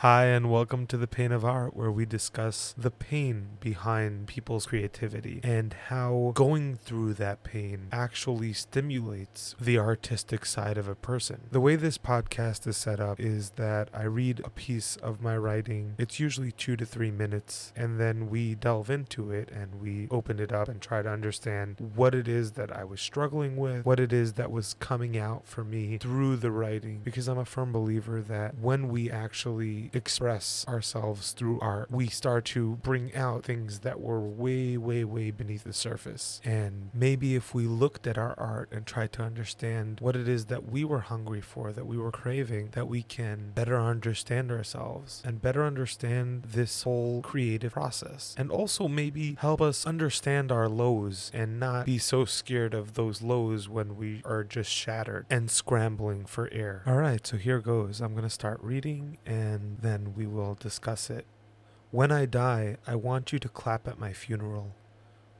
Hi, and welcome to The Pain of Art, where we discuss the pain behind people's creativity and how going through that pain actually stimulates the artistic side of a person. The way this podcast is set up is that I read a piece of my writing, it's usually two to three minutes, and then we delve into it and we open it up and try to understand what it is that I was struggling with, what it is that was coming out for me through the writing, because I'm a firm believer that when we actually express ourselves through art, we start to bring out things that were way, way, way beneath the surface. And maybe if we looked at our art and tried to understand what it is that we were hungry for, that we were craving, that we can better understand ourselves and better understand this whole creative process. And also maybe help us understand our lows and not be so scared of those lows when we are just shattered and scrambling for air. All right, so here goes. I'm going to start reading and then we will discuss it. When I die, I want you to clap at my funeral.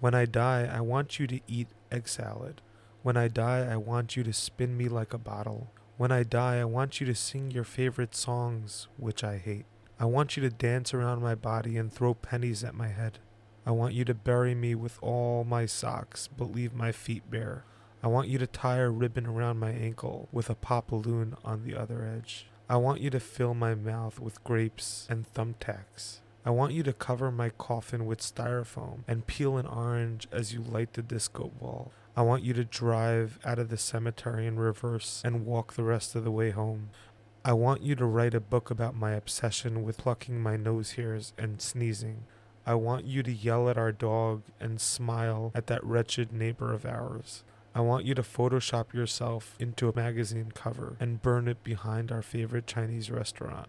When I die, I want you to eat egg salad. When I die, I want you to spin me like a bottle. When I die, I want you to sing your favorite songs, which I hate. I want you to dance around my body and throw pennies at my head. I want you to bury me with all my socks, but leave my feet bare. I want you to tie a ribbon around my ankle with a pop balloon on the other edge. I want you to fill my mouth with grapes and thumbtacks. I want you to cover my coffin with styrofoam and peel an orange as you light the disco ball. I want you to drive out of the cemetery in reverse and walk the rest of the way home. I want you to write a book about my obsession with plucking my nose hairs and sneezing. I want you to yell at our dog and smile at that wretched neighbor of ours. I want you to Photoshop yourself into a magazine cover and burn it behind our favorite Chinese restaurant.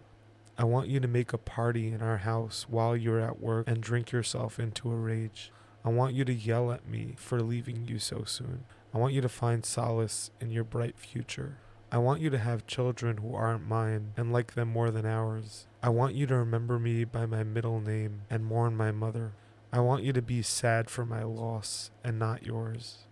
I want you to make a party in our house while you're at work and drink yourself into a rage. I want you to yell at me for leaving you so soon. I want you to find solace in your bright future. I want you to have children who aren't mine and like them more than ours. I want you to remember me by my middle name and mourn my mother. I want you to be sad for my loss and not yours.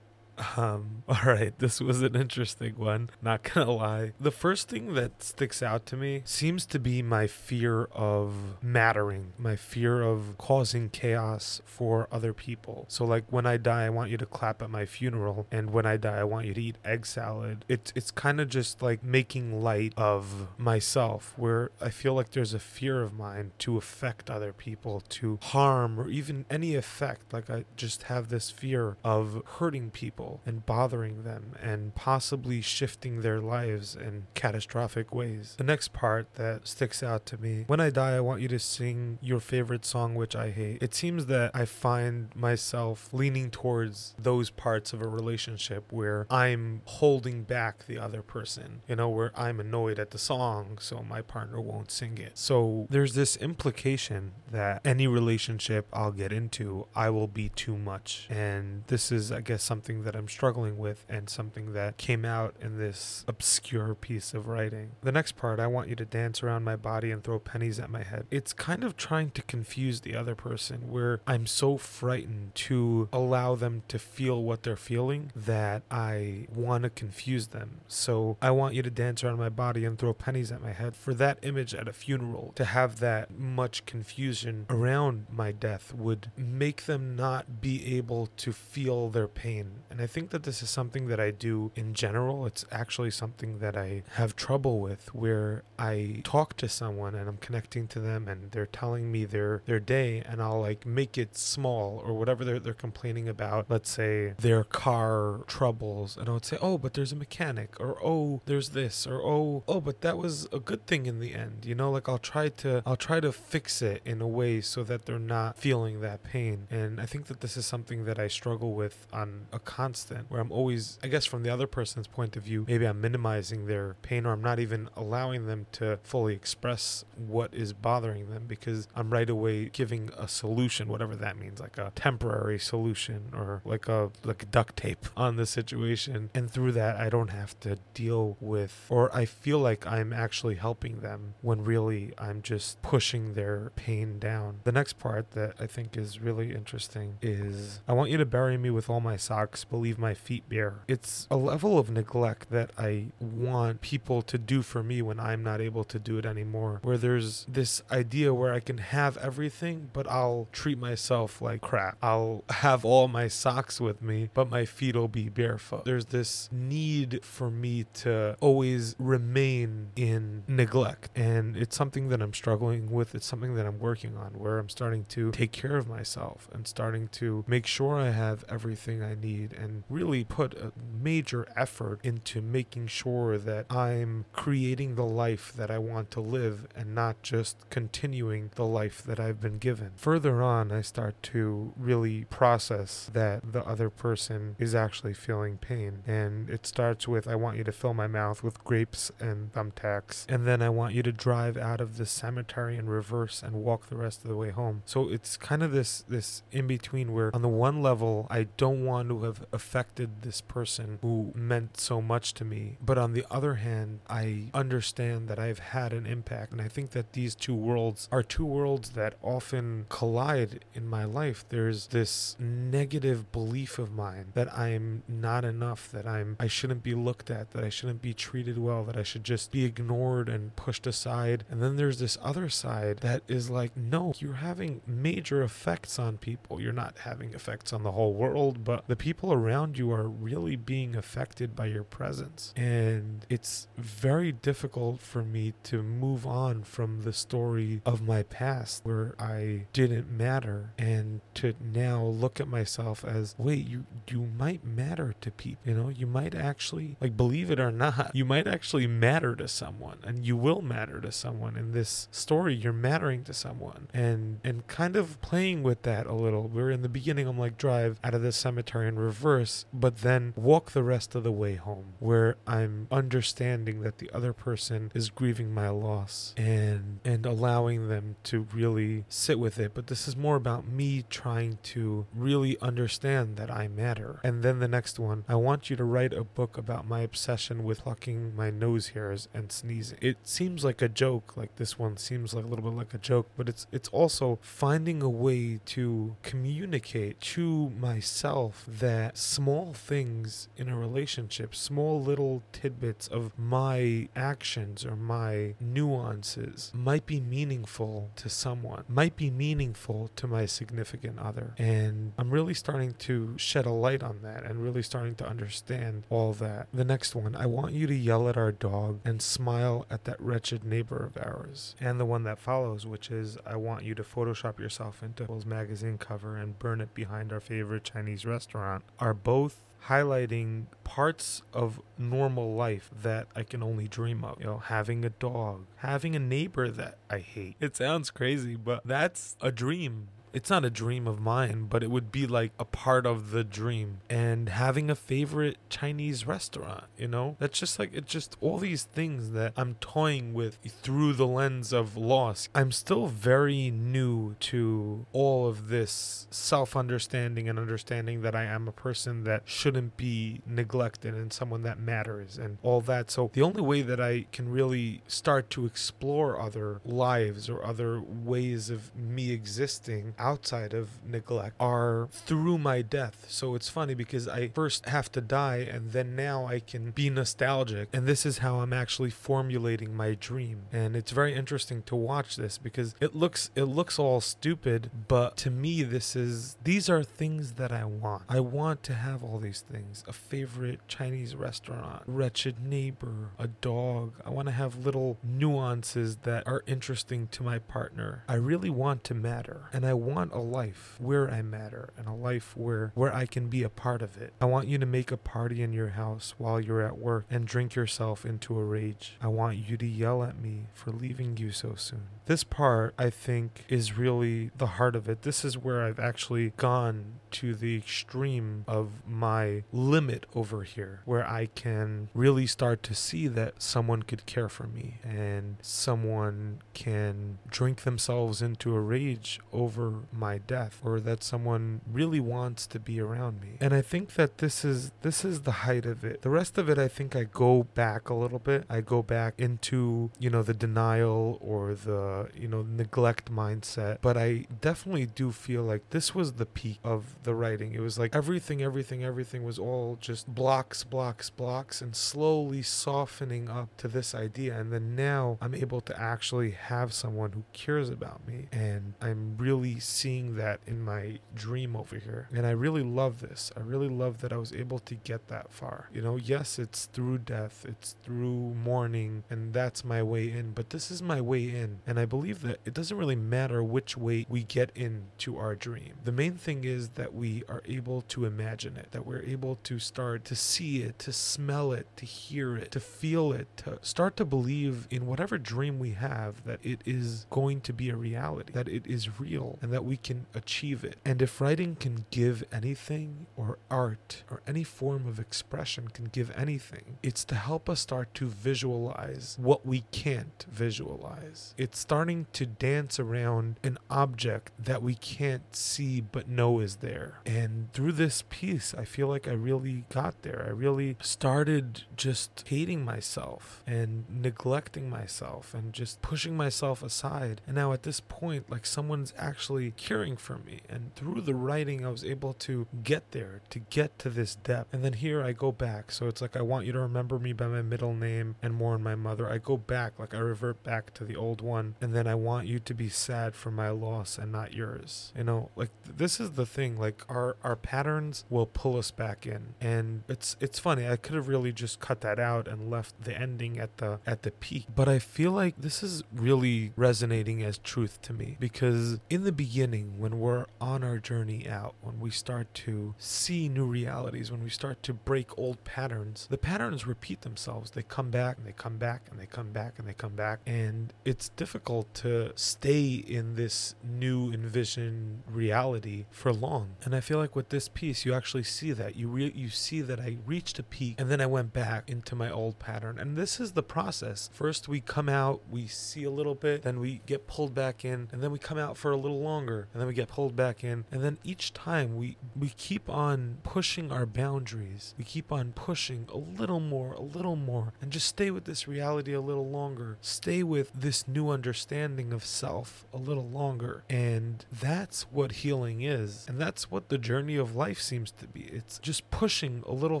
Um, all right, this was an interesting one, not gonna lie. The first thing that sticks out to me seems to be my fear of mattering, my fear of causing chaos for other people. So like when I die, I want you to clap at my funeral, and when I die, I want you to eat egg salad. It's it's kind of just like making light of myself where I feel like there's a fear of mine to affect other people, to harm or even any effect. Like I just have this fear of hurting people and bothering them and possibly shifting their lives in catastrophic ways. The next part that sticks out to me when I die, I want you to sing your favorite song, which I hate. It seems that I find myself leaning towards those parts of a relationship where I'm holding back the other person, you know, where I'm annoyed at the song, so my partner won't sing it. So there's this implication that any relationship I'll get into, I will be too much. And this is, I guess, something that I'm struggling with and something that came out in this obscure piece of writing. The next part, I want you to dance around my body and throw pennies at my head. It's kind of trying to confuse the other person where I'm so frightened to allow them to feel what they're feeling that I want to confuse them. So I want you to dance around my body and throw pennies at my head. For that image at a funeral, to have that much confusion around my death would make them not be able to feel their pain. And I think that this is something that I do in general. It's actually something that I have trouble with where I talk to someone and I'm connecting to them and they're telling me their their day and I'll like make it small or whatever they're they're complaining about. Let's say their car troubles and I would say, "Oh, but there's a mechanic," or "Oh, there's this," or "Oh, oh, but that was a good thing in the end." You know, like I'll try to I'll try to fix it in a way so that they're not feeling that pain. And I think that this is something that I struggle with on a constant where I'm always, I guess, from the other person's point of view, maybe I'm minimizing their pain or I'm not even allowing them to fully express what is bothering them because I'm right away giving a solution, whatever that means, like a temporary solution or like a like duct tape on the situation. And through that, I don't have to deal with, or I feel like I'm actually helping them when really I'm just pushing their pain down. The next part that I think is really interesting is I want you to bury me with all my socks, but leave my feet bare. It's a level of neglect that I want people to do for me when I'm not able to do it anymore. Where there's this idea where I can have everything, but I'll treat myself like crap. I'll have all my socks with me, but my feet will be barefoot. There's this need for me to always remain in neglect. And it's something that I'm struggling with. It's something that I'm working on where I'm starting to take care of myself and starting to make sure I have everything I need really put a major effort into making sure that I'm creating the life that I want to live and not just continuing the life that I've been given. Further on, I start to really process that the other person is actually feeling pain. And it starts with I want you to fill my mouth with grapes and thumbtacks. And then I want you to drive out of the cemetery in reverse and walk the rest of the way home. So it's kind of this this in between where on the one level I don't want to have affected this person who meant so much to me. But on the other hand, I understand that I've had an impact. And I think that these two worlds are two worlds that often collide in my life. There's this negative belief of mine that I'm not enough, that I'm I shouldn't be looked at, that I shouldn't be treated well, that I should just be ignored and pushed aside. And then there's this other side that is like, no, you're having major effects on people. You're not having effects on the whole world, but the people around you are really being affected by your presence. And it's very difficult for me to move on from the story of my past where I didn't matter and to now look at myself as wait you you might matter to people you know you might actually like believe it or not you might actually matter to someone and you will matter to someone in this story you're mattering to someone and and kind of playing with that a little where in the beginning I'm like drive out of the cemetery in reverse but then walk the rest of the way home where I'm understanding that the other person is grieving my loss and and allowing them to really sit with it. But this is more about me trying to really understand that I matter. And then the next one I want you to write a book about my obsession with plucking my nose hairs and sneezing. It seems like a joke like this one seems like a little bit like a joke but it's it's also finding a way to communicate to myself that small things in a relationship small little tidbits of my actions or my nuances might be meaningful to someone, might be meaningful to my significant other. And I'm really starting to shed a light on that and really starting to understand all that. The next one, I want you to yell at our dog and smile at that wretched neighbor of ours. And the one that follows, which is, I want you to Photoshop yourself into People's magazine cover and burn it behind our favorite Chinese restaurant, are both highlighting parts of normal life that I can only dream of. You know, having a dog, having a neighbor that I hate. It sounds crazy, but that's a dream it's not a dream of mine, but it would be like a part of the dream. And having a favorite Chinese restaurant, you know, that's just like it's just all these things that I'm toying with through the lens of loss. I'm still very new to all of this self understanding and understanding that I am a person that shouldn't be neglected and someone that matters and all that. So the only way that I can really start to explore other lives or other ways of me existing outside of neglect are through my death. So it's funny because I first have to die and then now I can be nostalgic. And this is how I'm actually formulating my dream. And it's very interesting to watch this because it looks it looks all stupid, but to me this is these are things that I want. I want to have all these things. A favorite Chinese restaurant, wretched neighbor, a dog. I want to have little nuances that are interesting to my partner. I really want to matter and I want want a life where I matter and a life where where I can be a part of it. I want you to make a party in your house while you're at work and drink yourself into a rage. I want you to yell at me for leaving you so soon. This part I think is really the heart of it. This is where I've actually gone to the extreme of my limit over here where I can really start to see that someone could care for me and someone can drink themselves into a rage over my death or that someone really wants to be around me. And I think that this is this is the height of it. The rest of it I think I go back a little bit. I go back into, you know, the denial or the, you know, neglect mindset, but I definitely do feel like this was the peak of the writing. It was like everything everything everything was all just blocks blocks blocks and slowly softening up to this idea and then now I'm able to actually have someone who cares about me and I'm really seeing that in my dream over here. And I really love this. I really love that I was able to get that far. You know, yes, it's through death, it's through mourning, and that's my way in, but this is my way in. And I believe that it doesn't really matter which way we get into our dream. The main thing is that we are able to imagine it, that we're able to start to see it, to smell it, to hear it, to feel it, to start to believe in whatever dream we have that it is going to be a reality, that it is real, and that we can achieve it. And if writing can give anything, or art, or any form of expression can give anything, it's to help us start to visualize what we can't visualize. It's starting to dance around an object that we can't see but know is there. And through this piece, I feel like I really got there. I really started just hating myself and neglecting myself and just pushing myself aside. And now at this point, like someone's actually caring for me. And through the writing, I was able to get there, to get to this depth. And then here I go back. So it's like I want you to remember me by my middle name and mourn my mother. I go back, like I revert back to the old one. And then I want you to be sad for my loss and not yours. You know, like this is the thing. Like our our patterns will pull us back in. And it's it's funny. I could have really just cut that out and left the ending at the at the peak. But I feel like this is really resonating as truth to me because in the beginning when we're on our journey out, when we start to see new realities, when we start to break old patterns, the patterns repeat themselves. They come back and they come back and they come back and they come back and it's difficult to stay in this new envisioned reality for long. And I feel like with this piece you actually see that. You re- you see that I reached a peak and then I went back into my old pattern. And this is the process. First we come out, we see a little bit, then we get pulled back in, and then we come out for a little longer, and then we get pulled back in. And then each time we we keep on pushing our boundaries. We keep on pushing a little more, a little more, and just stay with this reality a little longer. Stay with this new understanding of self a little longer. And that's what healing is. And what the journey of life seems to be. It's just pushing a little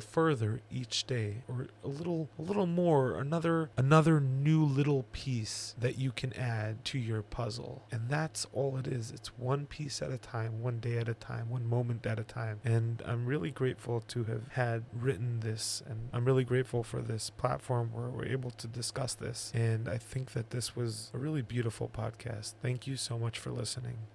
further each day or a little a little more, another another new little piece that you can add to your puzzle. And that's all it is. It's one piece at a time, one day at a time, one moment at a time. And I'm really grateful to have had written this and I'm really grateful for this platform where we're able to discuss this. And I think that this was a really beautiful podcast. Thank you so much for listening.